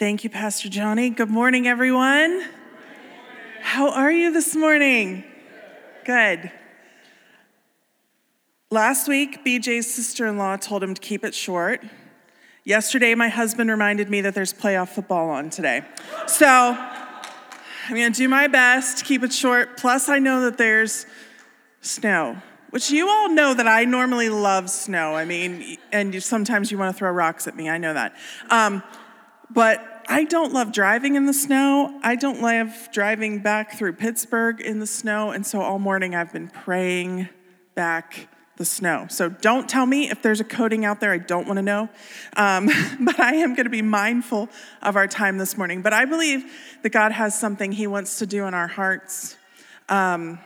Thank you, Pastor Johnny. Good morning, everyone. How are you this morning? Good. Last week, BJ's sister in law told him to keep it short. Yesterday, my husband reminded me that there's playoff football on today. So I'm going to do my best to keep it short. Plus, I know that there's snow, which you all know that I normally love snow. I mean, and sometimes you want to throw rocks at me. I know that. Um, but I don't love driving in the snow. I don't love driving back through Pittsburgh in the snow. And so all morning I've been praying back the snow. So don't tell me if there's a coating out there I don't want to know. Um, but I am going to be mindful of our time this morning. But I believe that God has something He wants to do in our hearts. Um,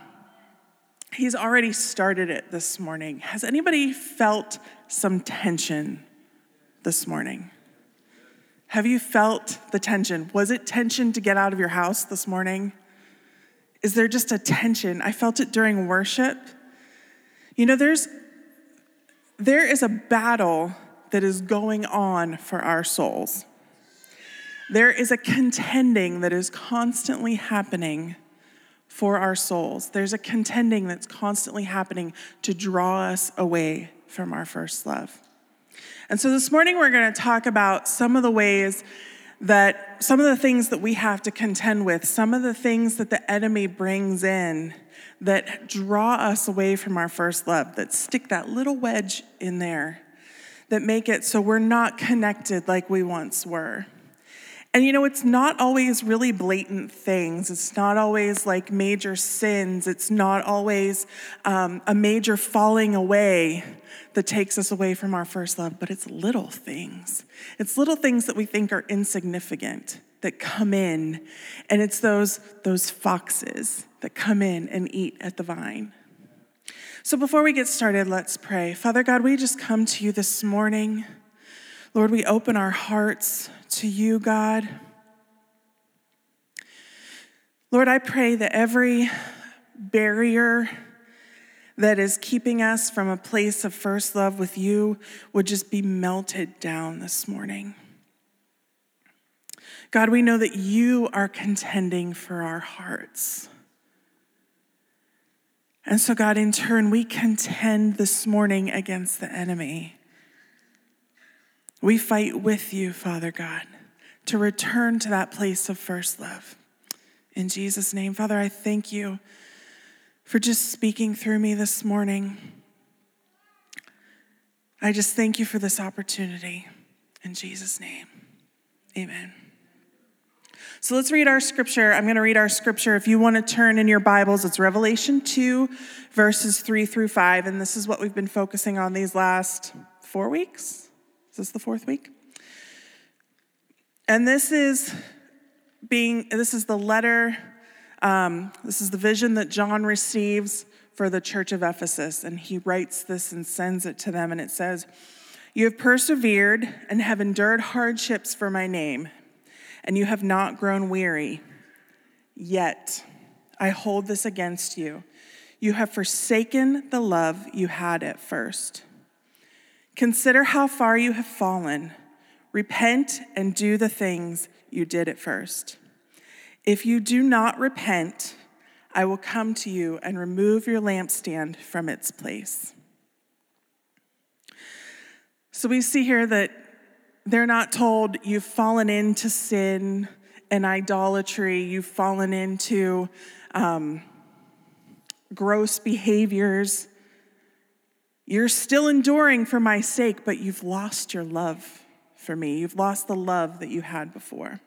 he's already started it this morning. Has anybody felt some tension this morning? Have you felt the tension? Was it tension to get out of your house this morning? Is there just a tension? I felt it during worship. You know, there's there is a battle that is going on for our souls. There is a contending that is constantly happening for our souls. There's a contending that's constantly happening to draw us away from our first love. And so this morning we're going to talk about some of the ways that some of the things that we have to contend with, some of the things that the enemy brings in that draw us away from our first love, that stick that little wedge in there, that make it so we're not connected like we once were. And you know, it's not always really blatant things. It's not always like major sins. It's not always um, a major falling away that takes us away from our first love, but it's little things. It's little things that we think are insignificant that come in, and it's those, those foxes that come in and eat at the vine. So before we get started, let's pray. Father God, we just come to you this morning. Lord, we open our hearts to you, God. Lord, I pray that every barrier that is keeping us from a place of first love with you would just be melted down this morning. God, we know that you are contending for our hearts. And so, God, in turn, we contend this morning against the enemy. We fight with you, Father God, to return to that place of first love. In Jesus' name, Father, I thank you for just speaking through me this morning. I just thank you for this opportunity. In Jesus' name, amen. So let's read our scripture. I'm going to read our scripture. If you want to turn in your Bibles, it's Revelation 2, verses 3 through 5. And this is what we've been focusing on these last four weeks. Is this the fourth week? And this is being, this is the letter, um, this is the vision that John receives for the church of Ephesus. And he writes this and sends it to them. And it says, You have persevered and have endured hardships for my name and you have not grown weary. Yet I hold this against you. You have forsaken the love you had at first. Consider how far you have fallen. Repent and do the things you did at first. If you do not repent, I will come to you and remove your lampstand from its place. So we see here that they're not told you've fallen into sin and idolatry, you've fallen into um, gross behaviors. You're still enduring for my sake, but you've lost your love for me. You've lost the love that you had before.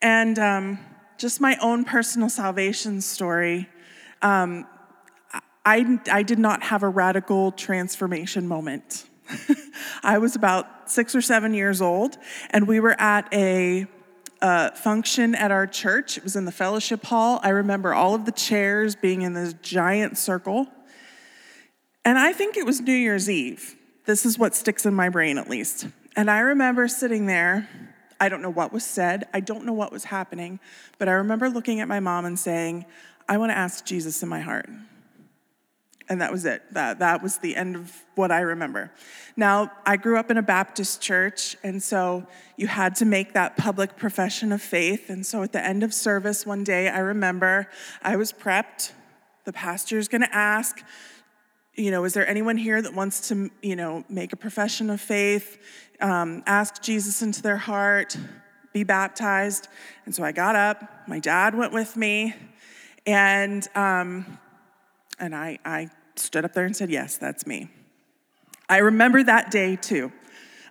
And um, just my own personal salvation story. Um, I, I did not have a radical transformation moment. I was about six or seven years old, and we were at a function at our church. It was in the fellowship hall. I remember all of the chairs being in this giant circle. And I think it was New Year's Eve. This is what sticks in my brain, at least. And I remember sitting there. I don't know what was said, I don't know what was happening, but I remember looking at my mom and saying, I want to ask Jesus in my heart. And that was it. That, that was the end of what I remember. Now, I grew up in a Baptist church, and so you had to make that public profession of faith. And so at the end of service one day, I remember I was prepped. The pastor's gonna ask, you know, is there anyone here that wants to, you know, make a profession of faith, um, ask Jesus into their heart, be baptized? And so I got up. My dad went with me, and um, and I, I stood up there and said, Yes, that's me. I remember that day too,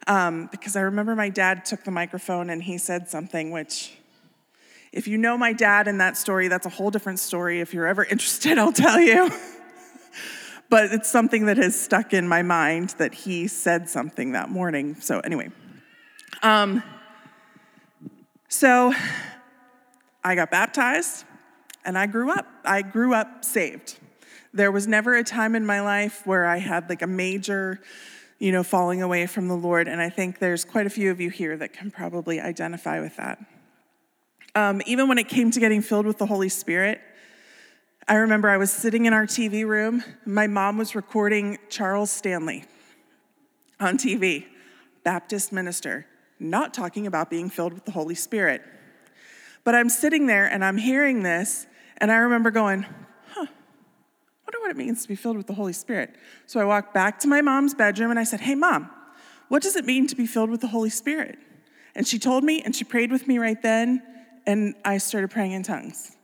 um, because I remember my dad took the microphone and he said something which, if you know my dad in that story, that's a whole different story. If you're ever interested, I'll tell you. but it's something that has stuck in my mind that he said something that morning. So, anyway. Um, so, I got baptized and I grew up. I grew up saved. There was never a time in my life where I had like a major, you know, falling away from the Lord. And I think there's quite a few of you here that can probably identify with that. Um, even when it came to getting filled with the Holy Spirit, I remember I was sitting in our TV room. My mom was recording Charles Stanley on TV, Baptist minister, not talking about being filled with the Holy Spirit. But I'm sitting there and I'm hearing this, and I remember going, huh, wonder what it means to be filled with the Holy Spirit. So I walked back to my mom's bedroom and I said, Hey, mom, what does it mean to be filled with the Holy Spirit? And she told me and she prayed with me right then, and I started praying in tongues.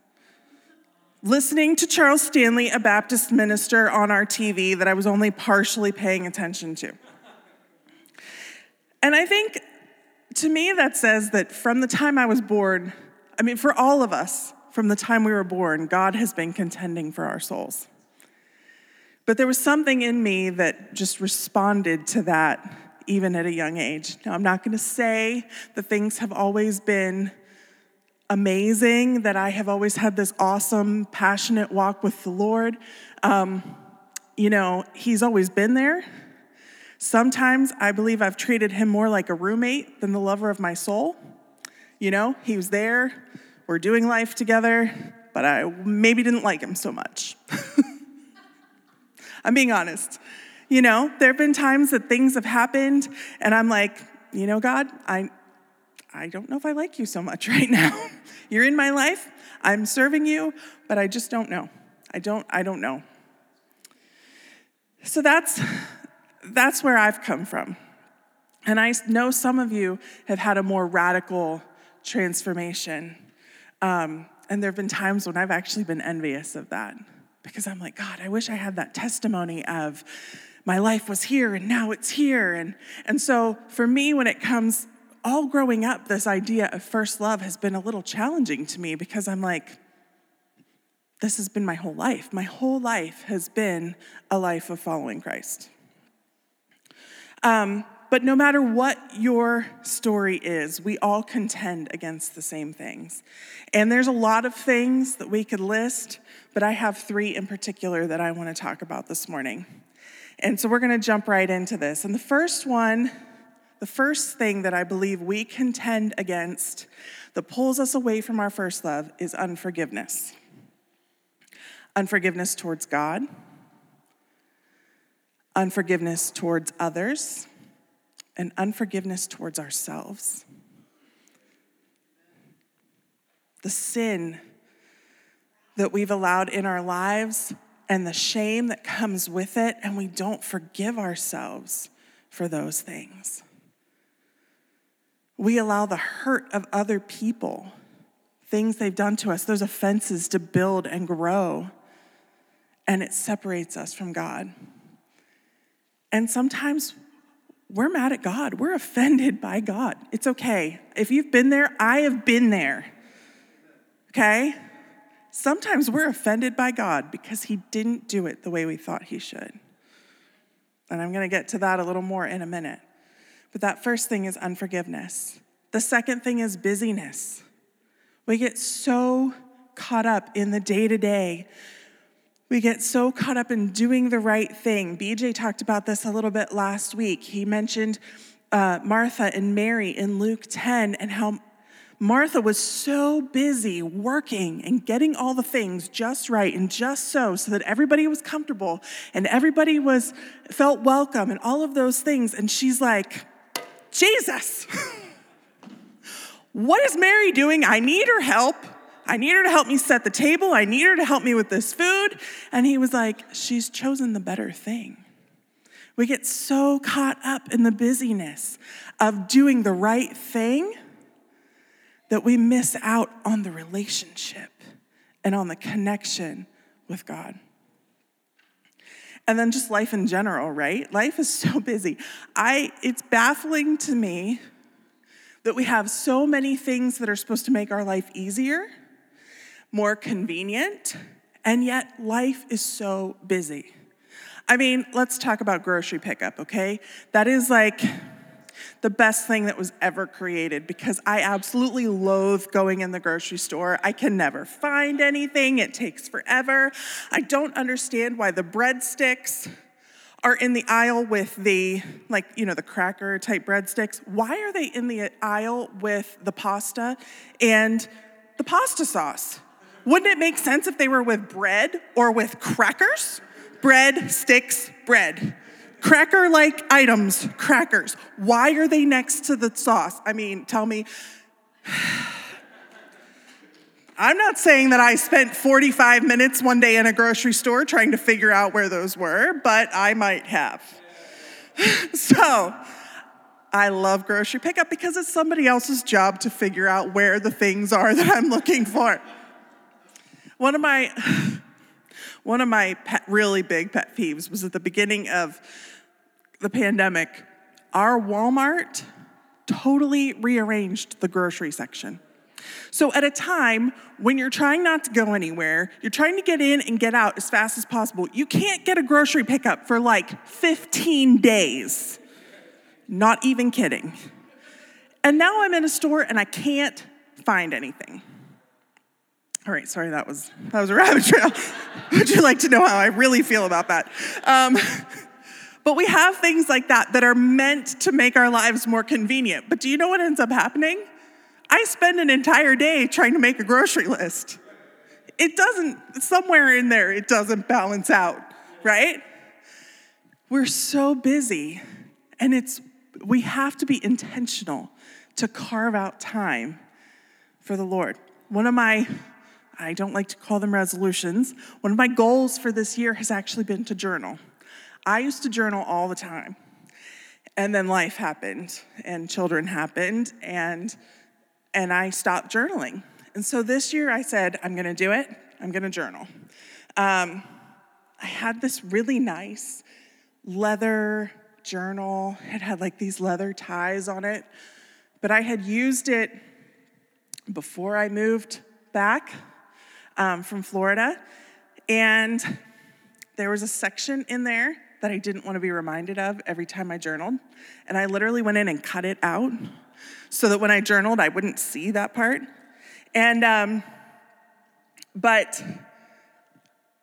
Listening to Charles Stanley, a Baptist minister, on our TV that I was only partially paying attention to. And I think to me that says that from the time I was born, I mean, for all of us, from the time we were born, God has been contending for our souls. But there was something in me that just responded to that even at a young age. Now, I'm not going to say that things have always been amazing, that I have always had this awesome, passionate walk with the Lord. Um, you know, He's always been there. Sometimes I believe I've treated Him more like a roommate than the lover of my soul. You know, He was there, we're doing life together, but I maybe didn't like Him so much. I'm being honest. You know, there have been times that things have happened, and I'm like, you know, God, I, I don't know if I like you so much right now. You're in my life. I'm serving you, but I just don't know. I don't. I don't know. So that's that's where I've come from, and I know some of you have had a more radical transformation, um, and there have been times when I've actually been envious of that because I'm like, God, I wish I had that testimony of my life was here and now it's here. And, and so for me, when it comes all growing up, this idea of first love has been a little challenging to me because I'm like, this has been my whole life. My whole life has been a life of following Christ. Um, but no matter what your story is, we all contend against the same things. And there's a lot of things that we could list, but I have three in particular that I want to talk about this morning. And so we're going to jump right into this. And the first one, the first thing that I believe we contend against that pulls us away from our first love is unforgiveness. Unforgiveness towards God, unforgiveness towards others, and unforgiveness towards ourselves. The sin that we've allowed in our lives and the shame that comes with it, and we don't forgive ourselves for those things. We allow the hurt of other people, things they've done to us, those offenses to build and grow, and it separates us from God. And sometimes we're mad at God. We're offended by God. It's okay. If you've been there, I have been there. Okay? Sometimes we're offended by God because He didn't do it the way we thought He should. And I'm going to get to that a little more in a minute. But that first thing is unforgiveness. The second thing is busyness. We get so caught up in the day to day. We get so caught up in doing the right thing. BJ talked about this a little bit last week. He mentioned uh, Martha and Mary in Luke 10 and how Martha was so busy working and getting all the things just right and just so so that everybody was comfortable and everybody was felt welcome and all of those things and she's like Jesus What is Mary doing? I need her help. I need her to help me set the table. I need her to help me with this food. And he was like, She's chosen the better thing. We get so caught up in the busyness of doing the right thing that we miss out on the relationship and on the connection with God. And then just life in general, right? Life is so busy. I it's baffling to me that we have so many things that are supposed to make our life easier more convenient, and yet life is so busy. I mean, let's talk about grocery pickup, okay? That is like the best thing that was ever created because I absolutely loathe going in the grocery store. I can never find anything, it takes forever. I don't understand why the breadsticks are in the aisle with the, like, you know, the cracker type breadsticks. Why are they in the aisle with the pasta and the pasta sauce? Wouldn't it make sense if they were with bread or with crackers? Bread, sticks, bread. Cracker like items, crackers. Why are they next to the sauce? I mean, tell me. I'm not saying that I spent 45 minutes one day in a grocery store trying to figure out where those were, but I might have. so, I love grocery pickup because it's somebody else's job to figure out where the things are that I'm looking for. One of my one of my pet, really big pet peeves was at the beginning of the pandemic. Our Walmart totally rearranged the grocery section. So, at a time when you're trying not to go anywhere, you're trying to get in and get out as fast as possible, you can't get a grocery pickup for like 15 days. Not even kidding. And now I'm in a store and I can't find anything. All right, sorry, that was that was a rabbit trail. Would you like to know how I really feel about that? Um, but we have things like that that are meant to make our lives more convenient. But do you know what ends up happening? I spend an entire day trying to make a grocery list. It doesn't, somewhere in there, it doesn't balance out, right? We're so busy, and it's, we have to be intentional to carve out time for the Lord. One of my I don't like to call them resolutions. One of my goals for this year has actually been to journal. I used to journal all the time. And then life happened and children happened and and I stopped journaling. And so this year I said, I'm gonna do it, I'm gonna journal. Um, I had this really nice leather journal. It had like these leather ties on it, but I had used it before I moved back um, from Florida. And there was a section in there that I didn't want to be reminded of every time I journaled. And I literally went in and cut it out so that when I journaled, I wouldn't see that part. And, um, but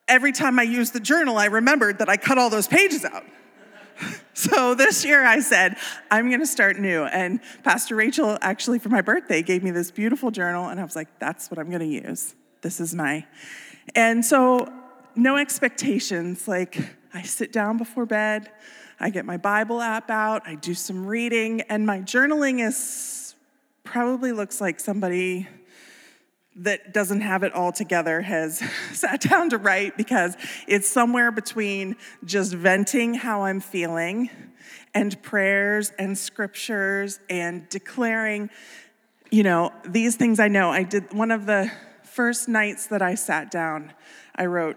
every time I used the journal, I remembered that I cut all those pages out. so this year I said, I'm going to start new. And Pastor Rachel, actually, for my birthday, gave me this beautiful journal, and I was like, that's what I'm going to use. This is my. And so, no expectations. Like, I sit down before bed, I get my Bible app out, I do some reading, and my journaling is probably looks like somebody that doesn't have it all together has sat down to write because it's somewhere between just venting how I'm feeling and prayers and scriptures and declaring, you know, these things I know. I did one of the first nights that I sat down, I wrote,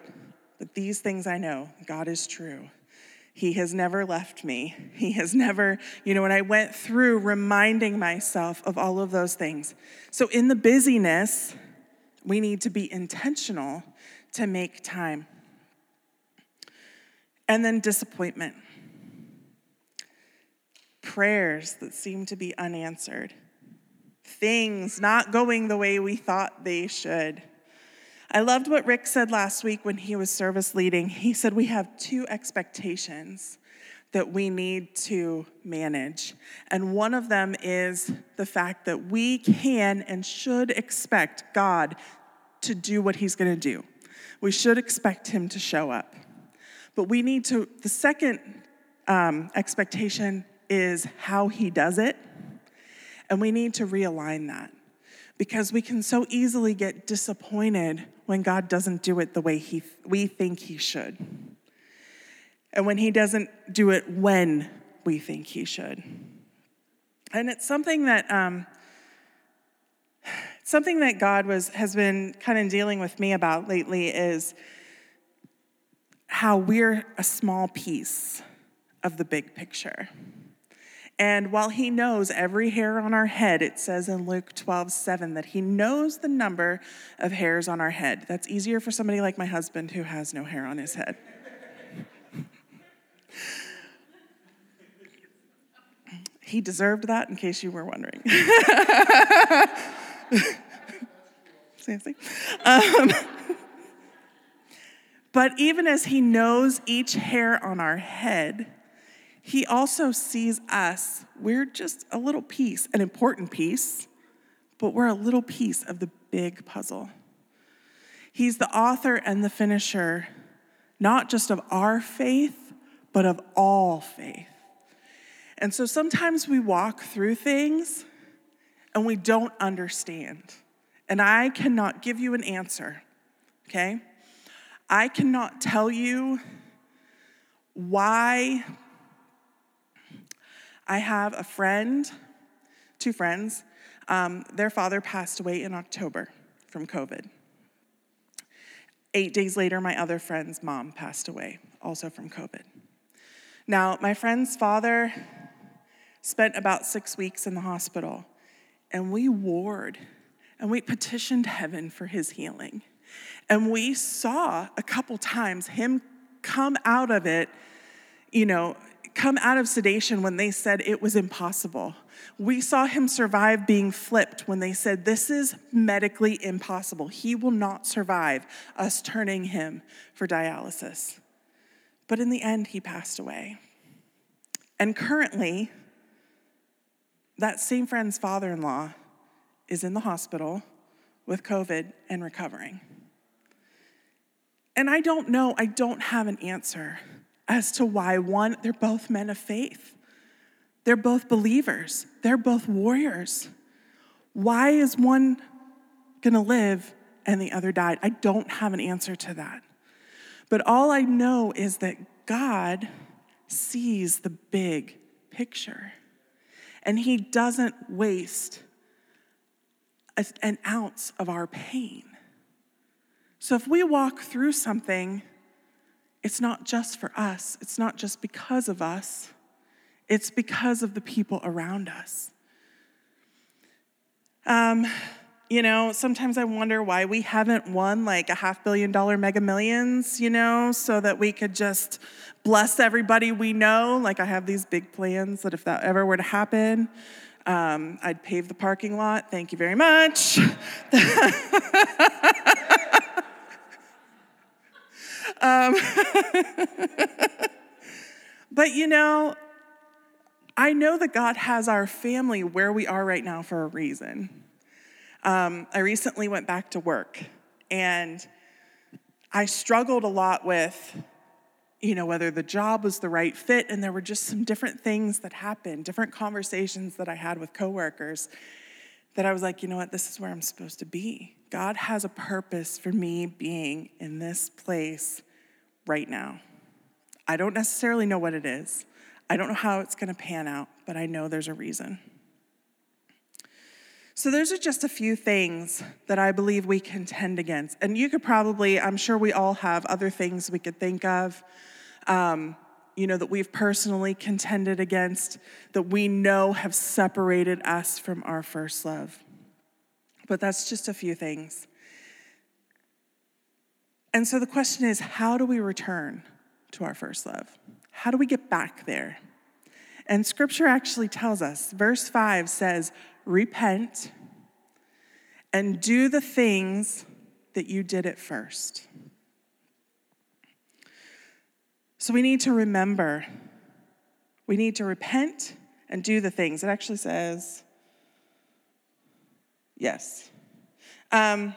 But these things I know God is true. He has never left me. He has never, you know, and I went through reminding myself of all of those things. So in the busyness, we need to be intentional to make time. And then disappointment. Prayers that seem to be unanswered things not going the way we thought they should. I loved what Rick said last week when he was service leading. He said, We have two expectations that we need to manage. And one of them is the fact that we can and should expect God to do what He's going to do. We should expect Him to show up. But we need to, the second um, expectation is how He does it. And we need to realign that because we can so easily get disappointed when God doesn't do it the way he, we think He should and when he doesn't do it when we think he should. And it's something that um, something that God was has been kind of dealing with me about lately is how we're a small piece of the big picture. And while he knows every hair on our head, it says in Luke 12, 7, that he knows the number of hairs on our head. That's easier for somebody like my husband who has no hair on his head. He deserved that, in case you were wondering. Um, but even as He knows each hair on our head, He also sees us. We're just a little piece, an important piece, but we're a little piece of the big puzzle. He's the author and the finisher, not just of our faith, but of all faith. And so sometimes we walk through things and we don't understand. And I cannot give you an answer, okay? I cannot tell you why I have a friend, two friends, um, their father passed away in October from COVID. Eight days later, my other friend's mom passed away, also from COVID. Now, my friend's father spent about six weeks in the hospital, and we warred and we petitioned heaven for his healing. And we saw a couple times him come out of it, you know, come out of sedation when they said it was impossible. We saw him survive being flipped when they said, This is medically impossible. He will not survive us turning him for dialysis. But in the end, he passed away. And currently, that same friend's father in law is in the hospital with COVID and recovering. And I don't know, I don't have an answer as to why one, they're both men of faith. They're both believers, they're both warriors. Why is one gonna live and the other died? I don't have an answer to that. But all I know is that God sees the big picture and He doesn't waste an ounce of our pain. So if we walk through something, it's not just for us, it's not just because of us, it's because of the people around us. Um, you know, sometimes I wonder why we haven't won like a half billion dollar mega millions, you know, so that we could just bless everybody we know. Like, I have these big plans that if that ever were to happen, um, I'd pave the parking lot. Thank you very much. um, but you know, I know that God has our family where we are right now for a reason. Um, I recently went back to work and I struggled a lot with, you know, whether the job was the right fit. And there were just some different things that happened, different conversations that I had with coworkers that I was like, you know what, this is where I'm supposed to be. God has a purpose for me being in this place right now. I don't necessarily know what it is. I don't know how it's going to pan out, but I know there's a reason. So, those are just a few things that I believe we contend against. And you could probably, I'm sure we all have other things we could think of, um, you know, that we've personally contended against, that we know have separated us from our first love. But that's just a few things. And so the question is how do we return to our first love? How do we get back there? And scripture actually tells us, verse 5 says, repent, and do the things that you did at first. So we need to remember We need to repent and do the things. It actually says, yes. Um,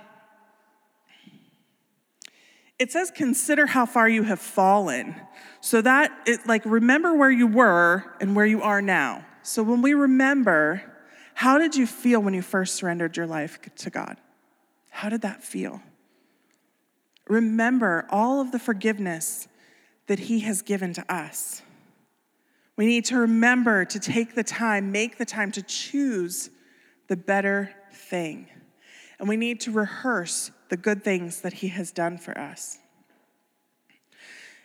it says, consider how far you have fallen. So that, it, like, remember where you were and where you are now. So when we remember, how did you feel when you first surrendered your life to God? How did that feel? Remember all of the forgiveness that He has given to us. We need to remember to take the time, make the time to choose the better thing. And we need to rehearse the good things that He has done for us.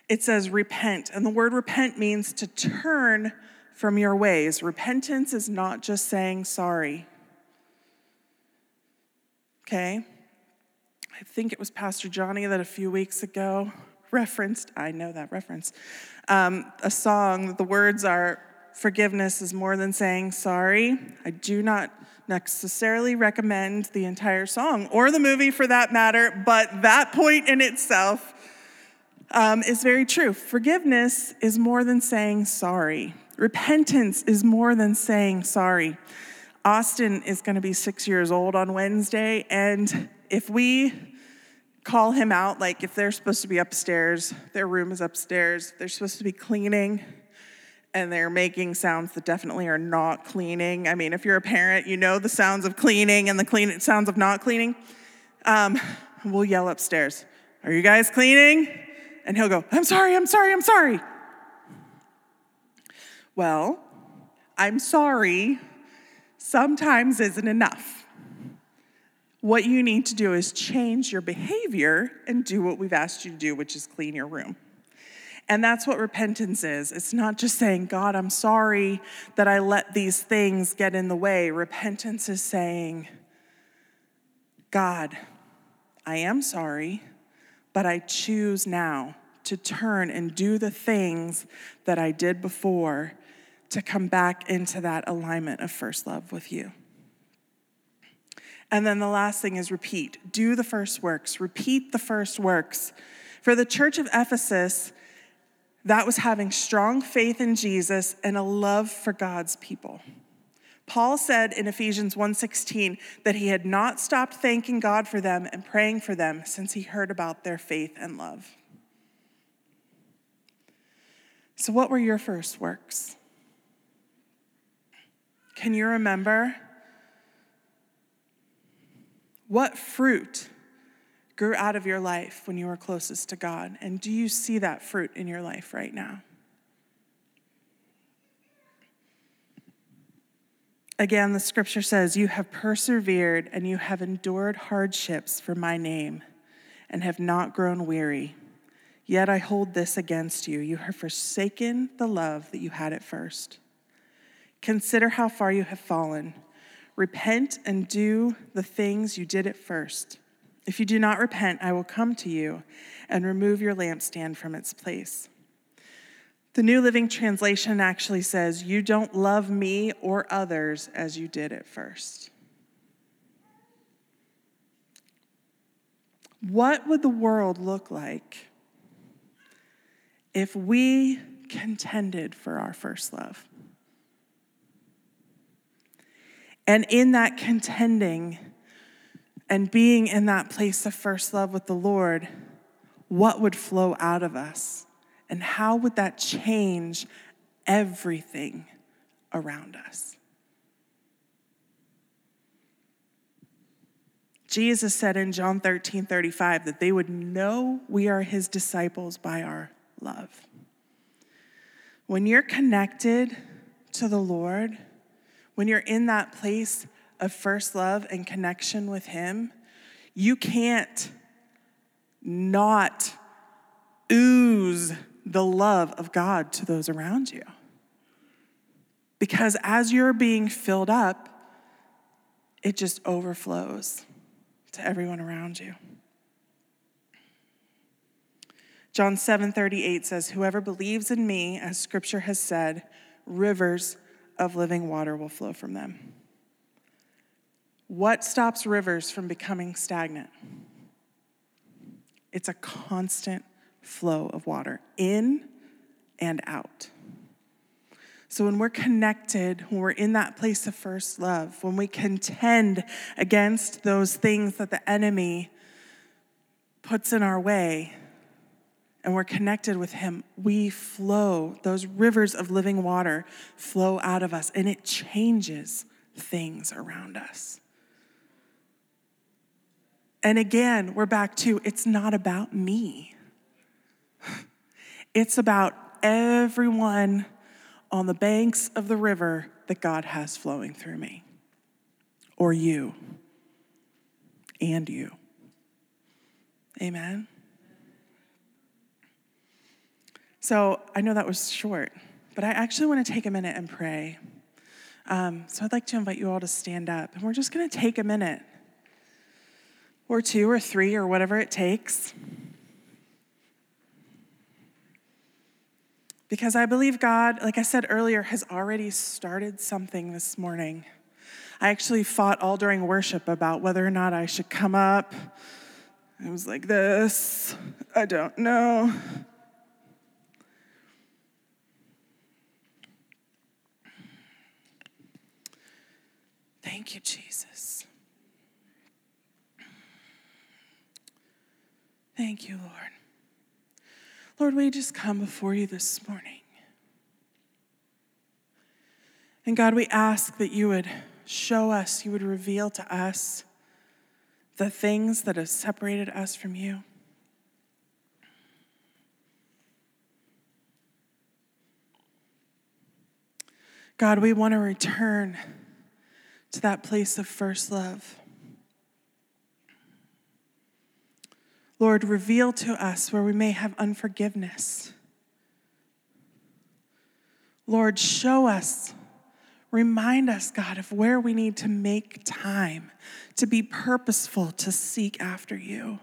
It says repent, and the word repent means to turn from your ways. Repentance is not just saying sorry. Okay? I think it was Pastor Johnny that a few weeks ago referenced, I know that reference, um, a song. The words are forgiveness is more than saying sorry. I do not necessarily recommend the entire song or the movie for that matter, but that point in itself um, is very true. Forgiveness is more than saying sorry, repentance is more than saying sorry. Austin is going to be six years old on Wednesday, and if we call him out, like if they're supposed to be upstairs, their room is upstairs, they're supposed to be cleaning, and they're making sounds that definitely are not cleaning. I mean, if you're a parent, you know the sounds of cleaning and the clean sounds of not cleaning. Um, we'll yell upstairs, Are you guys cleaning? And he'll go, I'm sorry, I'm sorry, I'm sorry. Well, I'm sorry sometimes isn't enough. What you need to do is change your behavior and do what we've asked you to do, which is clean your room. And that's what repentance is. It's not just saying, God, I'm sorry that I let these things get in the way. Repentance is saying, God, I am sorry, but I choose now to turn and do the things that I did before to come back into that alignment of first love with you. And then the last thing is repeat. Do the first works. Repeat the first works. For the church of Ephesus, that was having strong faith in Jesus and a love for God's people. Paul said in Ephesians 1:16 that he had not stopped thanking God for them and praying for them since he heard about their faith and love. So what were your first works? Can you remember what fruit grew out of your life when you were closest to God? And do you see that fruit in your life right now? Again, the scripture says, You have persevered and you have endured hardships for my name and have not grown weary. Yet I hold this against you. You have forsaken the love that you had at first. Consider how far you have fallen. Repent and do the things you did at first. If you do not repent, I will come to you and remove your lampstand from its place. The New Living Translation actually says, You don't love me or others as you did at first. What would the world look like if we contended for our first love? And in that contending and being in that place of first love with the Lord, what would flow out of us? And how would that change everything around us? Jesus said in John 13 35 that they would know we are his disciples by our love. When you're connected to the Lord, when you're in that place of first love and connection with Him, you can't not ooze the love of God to those around you. Because as you're being filled up, it just overflows to everyone around you. John 7:38 says, "Whoever believes in me, as scripture has said, rivers of living water will flow from them." What stops rivers from becoming stagnant? It's a constant flow of water in and out. So when we're connected, when we're in that place of first love, when we contend against those things that the enemy puts in our way, and we're connected with Him, we flow, those rivers of living water flow out of us, and it changes things around us. And again, we're back to it's not about me, it's about everyone on the banks of the river that God has flowing through me, or you, and you. Amen. So I know that was short, but I actually want to take a minute and pray. Um, so I'd like to invite you all to stand up, and we're just going to take a minute or two or three or whatever it takes. Because I believe God, like I said earlier, has already started something this morning. I actually fought all during worship about whether or not I should come up. I was like, this, I don't know. Thank you, Jesus. Thank you, Lord. Lord, we just come before you this morning. And God, we ask that you would show us, you would reveal to us the things that have separated us from you. God, we want to return to that place of first love. Lord, reveal to us where we may have unforgiveness. Lord, show us, remind us, God, of where we need to make time to be purposeful to seek after you.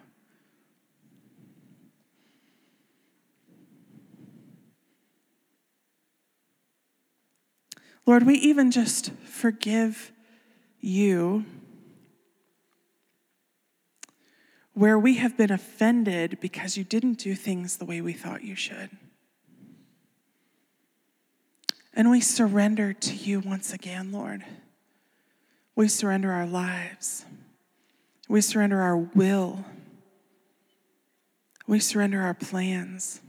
Lord, we even just forgive you where we have been offended because you didn't do things the way we thought you should. And we surrender to you once again, Lord. We surrender our lives. We surrender our will. We surrender our plans.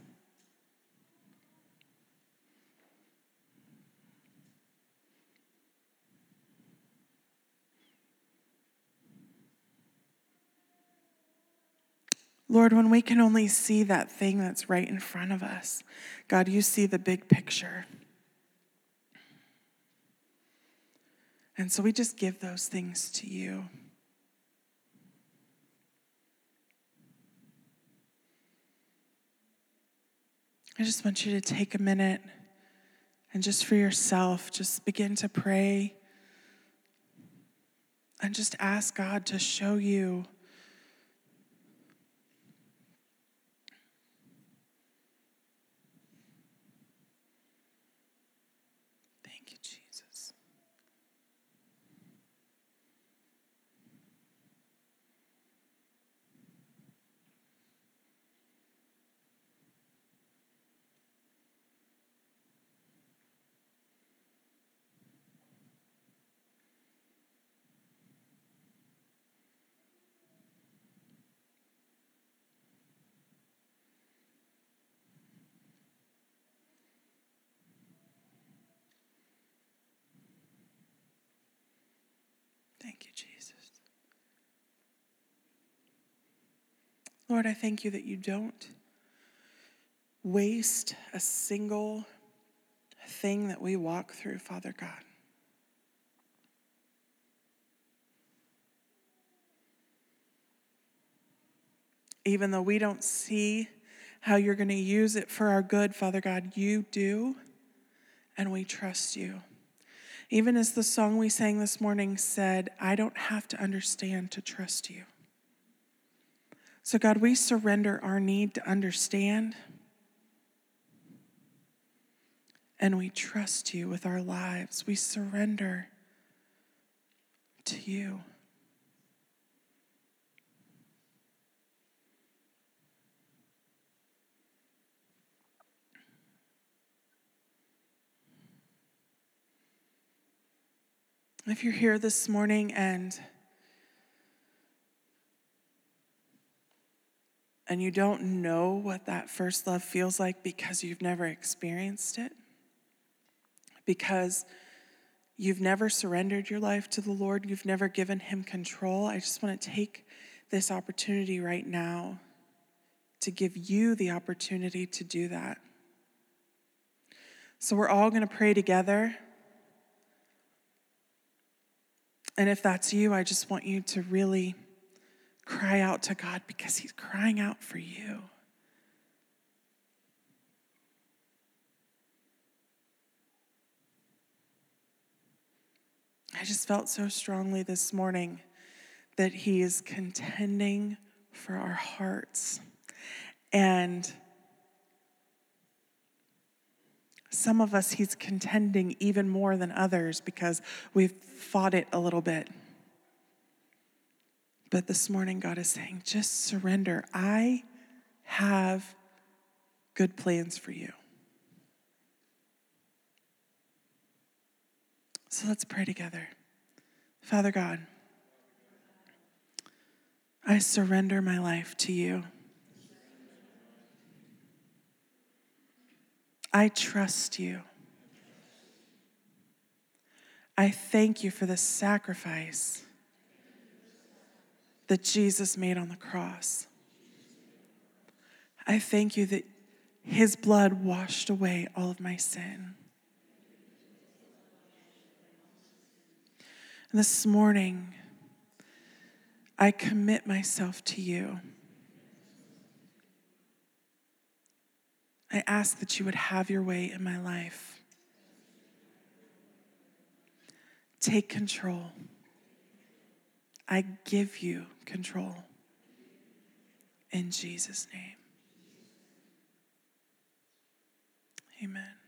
Lord, when we can only see that thing that's right in front of us, God, you see the big picture. And so we just give those things to you. I just want you to take a minute and just for yourself, just begin to pray and just ask God to show you Thank you, Jesus. Lord, I thank you that you don't waste a single thing that we walk through, Father God. Even though we don't see how you're going to use it for our good, Father God, you do, and we trust you. Even as the song we sang this morning said, I don't have to understand to trust you. So, God, we surrender our need to understand and we trust you with our lives. We surrender to you. If you're here this morning and and you don't know what that first love feels like because you've never experienced it, because you've never surrendered your life to the Lord, you've never given Him control, I just want to take this opportunity right now to give you the opportunity to do that. So we're all going to pray together. And if that's you, I just want you to really cry out to God because He's crying out for you. I just felt so strongly this morning that He is contending for our hearts. And some of us, He's contending even more than others because we've fought it a little bit. But this morning, God is saying, just surrender. I have good plans for you. So let's pray together. Father God, I surrender my life to you. I trust you. I thank you for the sacrifice that Jesus made on the cross. I thank you that his blood washed away all of my sin. And this morning, I commit myself to you. I ask that you would have your way in my life. Take control. I give you control. In Jesus' name. Amen.